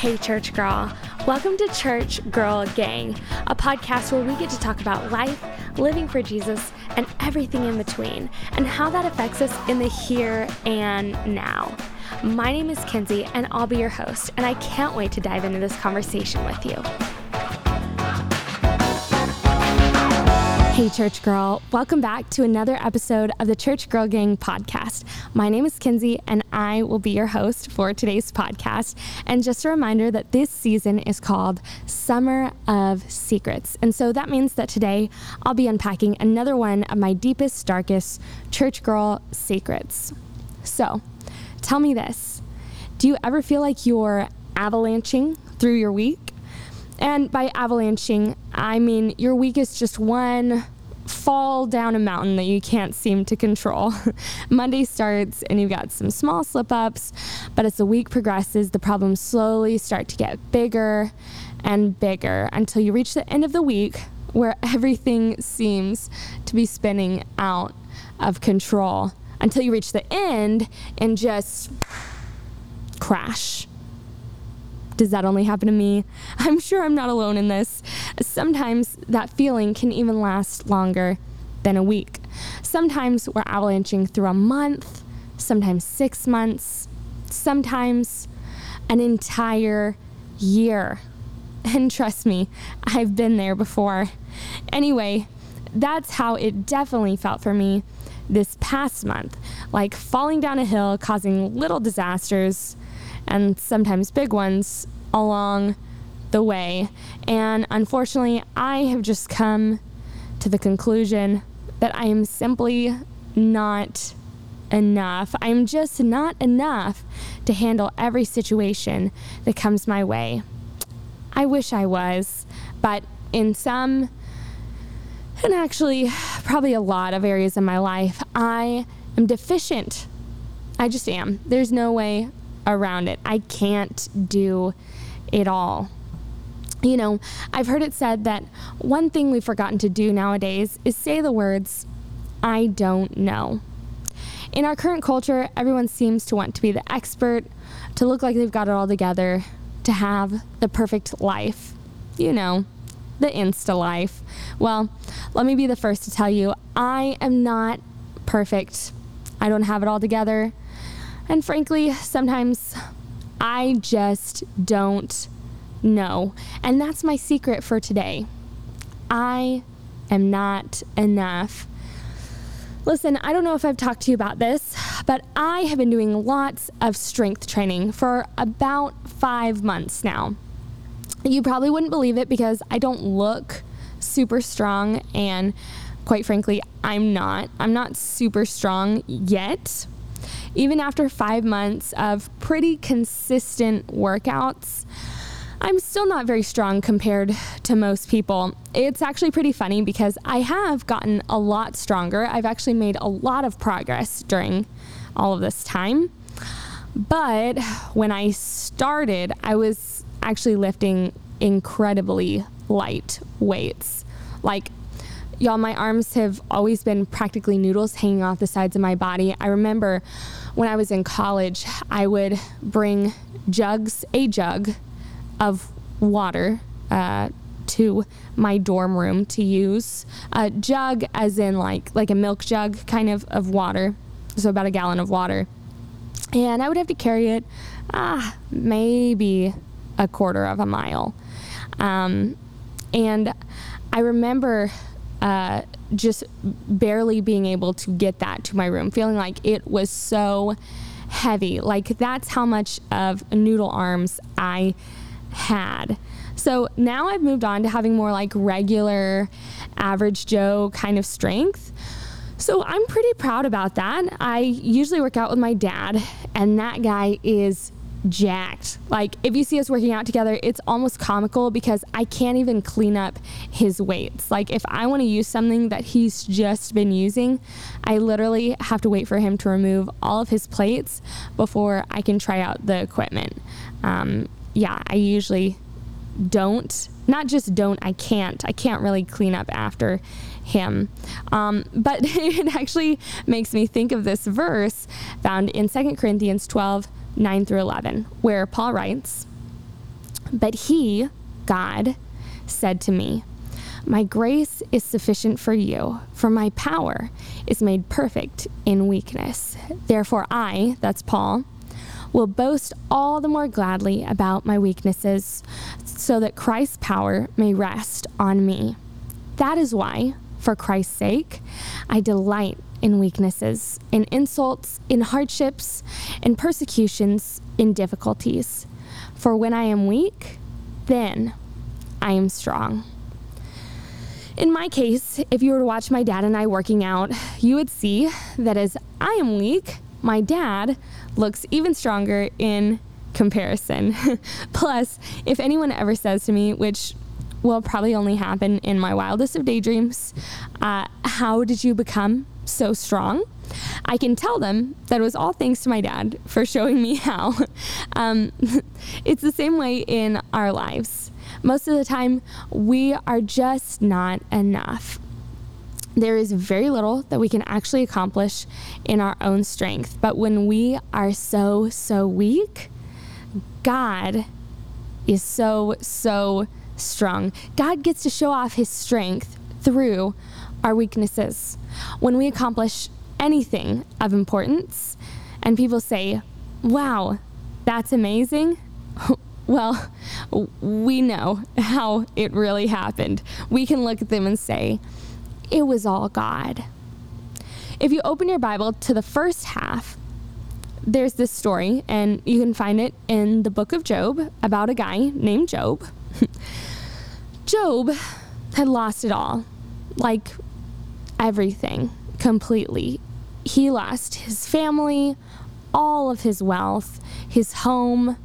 Hey, church girl. Welcome to Church Girl Gang, a podcast where we get to talk about life, living for Jesus, and everything in between, and how that affects us in the here and now. My name is Kinsey, and I'll be your host, and I can't wait to dive into this conversation with you. Hey, church girl. Welcome back to another episode of the Church Girl Gang podcast. My name is Kinsey, and I will be your host for today's podcast. And just a reminder that this season is called Summer of Secrets. And so that means that today I'll be unpacking another one of my deepest, darkest church girl secrets. So tell me this Do you ever feel like you're avalanching through your week? And by avalanching, I mean your week is just one fall down a mountain that you can't seem to control. Monday starts and you've got some small slip ups, but as the week progresses, the problems slowly start to get bigger and bigger until you reach the end of the week where everything seems to be spinning out of control until you reach the end and just crash does that only happen to me? I'm sure I'm not alone in this. Sometimes that feeling can even last longer than a week. Sometimes we're avalanching through a month, sometimes six months, sometimes an entire year. And trust me, I've been there before. Anyway, that's how it definitely felt for me this past month like falling down a hill, causing little disasters, and sometimes big ones along the way. And unfortunately, I have just come to the conclusion that I am simply not enough. I'm just not enough to handle every situation that comes my way. I wish I was, but in some, and actually, probably a lot of areas in my life, I am deficient. I just am. There's no way around it. I can't do it all. You know, I've heard it said that one thing we've forgotten to do nowadays is say the words, I don't know. In our current culture, everyone seems to want to be the expert, to look like they've got it all together, to have the perfect life. You know, the Insta life. Well, let me be the first to tell you I am not perfect. I don't have it all together. And frankly, sometimes I just don't know. And that's my secret for today. I am not enough. Listen, I don't know if I've talked to you about this, but I have been doing lots of strength training for about five months now. You probably wouldn't believe it because I don't look super strong, and quite frankly, I'm not. I'm not super strong yet even after five months of pretty consistent workouts, I'm still not very strong compared to most people. It's actually pretty funny because I have gotten a lot stronger. I've actually made a lot of progress during all of this time. But when I started, I was actually lifting incredibly light weights. Like Y'all, my arms have always been practically noodles hanging off the sides of my body. I remember when I was in college, I would bring jugs, a jug of water uh, to my dorm room to use. A jug, as in like like a milk jug, kind of of water, so about a gallon of water. And I would have to carry it, ah, maybe a quarter of a mile. Um, and I remember uh, just barely being able to get that to my room, feeling like it was so heavy. Like that's how much of noodle arms I had. So now I've moved on to having more like regular, average Joe kind of strength. So I'm pretty proud about that. I usually work out with my dad, and that guy is jacked. Like, if you see us working out together, it's almost comical because I can't even clean up his weights. Like, if I want to use something that he's just been using, I literally have to wait for him to remove all of his plates before I can try out the equipment. Um, yeah, I usually don't, not just don't, I can't. I can't really clean up after him. Um, but it actually makes me think of this verse found in 2 Corinthians 12 9 through 11, where Paul writes, But he, God, said to me, My grace is sufficient for you, for my power is made perfect in weakness. Therefore, I, that's Paul, will boast all the more gladly about my weaknesses, so that Christ's power may rest on me. That is why, for Christ's sake, I delight in weaknesses, in insults, in hardships, in persecutions, in difficulties. For when I am weak, then I am strong. In my case, if you were to watch my dad and I working out, you would see that as I am weak, my dad looks even stronger in comparison. Plus, if anyone ever says to me, which will probably only happen in my wildest of daydreams, uh, how did you become so strong? I can tell them that it was all thanks to my dad for showing me how. Um, it's the same way in our lives. Most of the time, we are just not enough. There is very little that we can actually accomplish in our own strength. But when we are so, so weak, God is so, so strong. God gets to show off his strength through our weaknesses. When we accomplish anything of importance and people say, wow, that's amazing. well, we know how it really happened. We can look at them and say, it was all God. If you open your Bible to the first half, there's this story, and you can find it in the book of Job about a guy named Job. Job had lost it all like everything completely. He lost his family, all of his wealth, his home,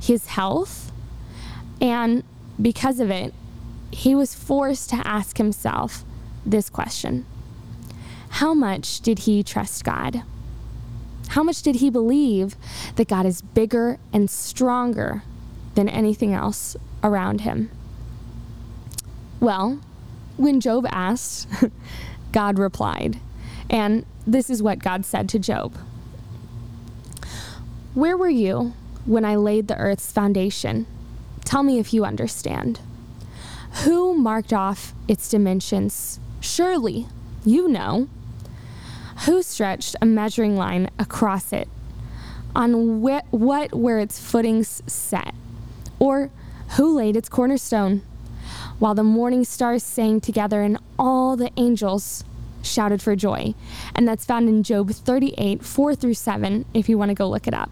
his health. And because of it, he was forced to ask himself this question How much did he trust God? How much did he believe that God is bigger and stronger than anything else around him? Well, when Job asked, God replied. And this is what God said to Job Where were you when I laid the earth's foundation? Tell me if you understand. Who marked off its dimensions? Surely you know. Who stretched a measuring line across it? On wh- what were its footings set? Or who laid its cornerstone? While the morning stars sang together and all the angels shouted for joy. And that's found in Job 38, 4 through 7, if you want to go look it up.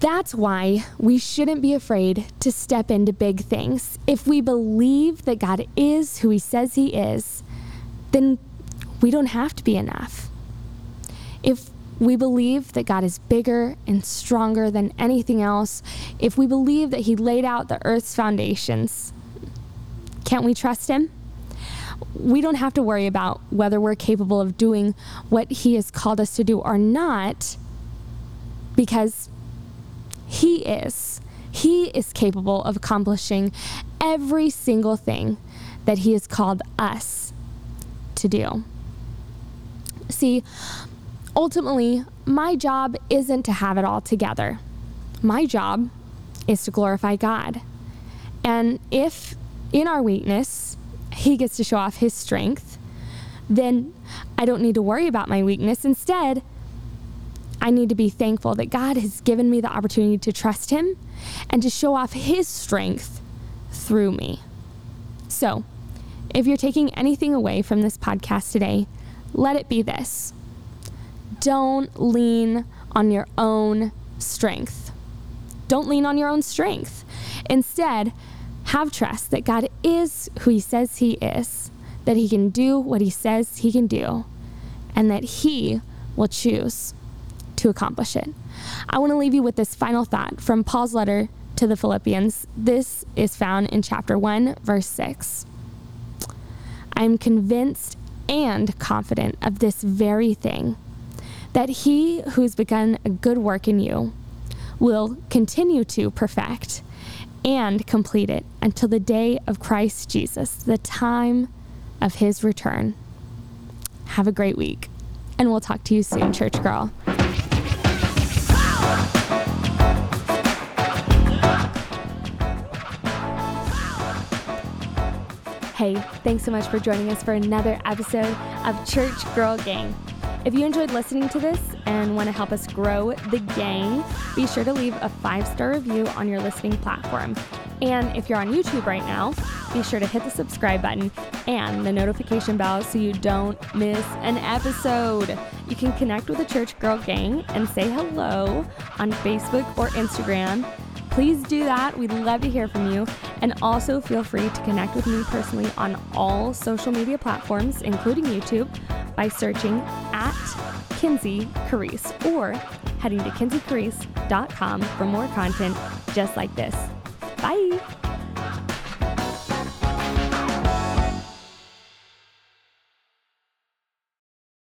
That's why we shouldn't be afraid to step into big things. If we believe that God is who He says He is, then we don't have to be enough. If we believe that God is bigger and stronger than anything else, if we believe that He laid out the earth's foundations, can't we trust Him? We don't have to worry about whether we're capable of doing what He has called us to do or not, because He is. He is capable of accomplishing every single thing that He has called us to do. See, ultimately, my job isn't to have it all together. My job is to glorify God. And if in our weakness, He gets to show off His strength, then I don't need to worry about my weakness. Instead, I need to be thankful that God has given me the opportunity to trust Him and to show off His strength through me. So, if you're taking anything away from this podcast today, let it be this don't lean on your own strength. Don't lean on your own strength. Instead, have trust that God is who He says He is, that He can do what He says He can do, and that He will choose to accomplish it. I want to leave you with this final thought from Paul's letter to the Philippians. This is found in chapter 1, verse 6. I am convinced and confident of this very thing that he who's begun a good work in you will continue to perfect and complete it until the day of Christ Jesus, the time of his return. Have a great week, and we'll talk to you soon, Church Girl. Hey, thanks so much for joining us for another episode of Church Girl Gang. If you enjoyed listening to this, and want to help us grow the gang, be sure to leave a five star review on your listening platform. And if you're on YouTube right now, be sure to hit the subscribe button and the notification bell so you don't miss an episode. You can connect with the Church Girl Gang and say hello on Facebook or Instagram. Please do that. We'd love to hear from you. And also feel free to connect with me personally on all social media platforms, including YouTube, by searching at Kinsey Carice or heading to kinseycarice.com for more content just like this. Bye.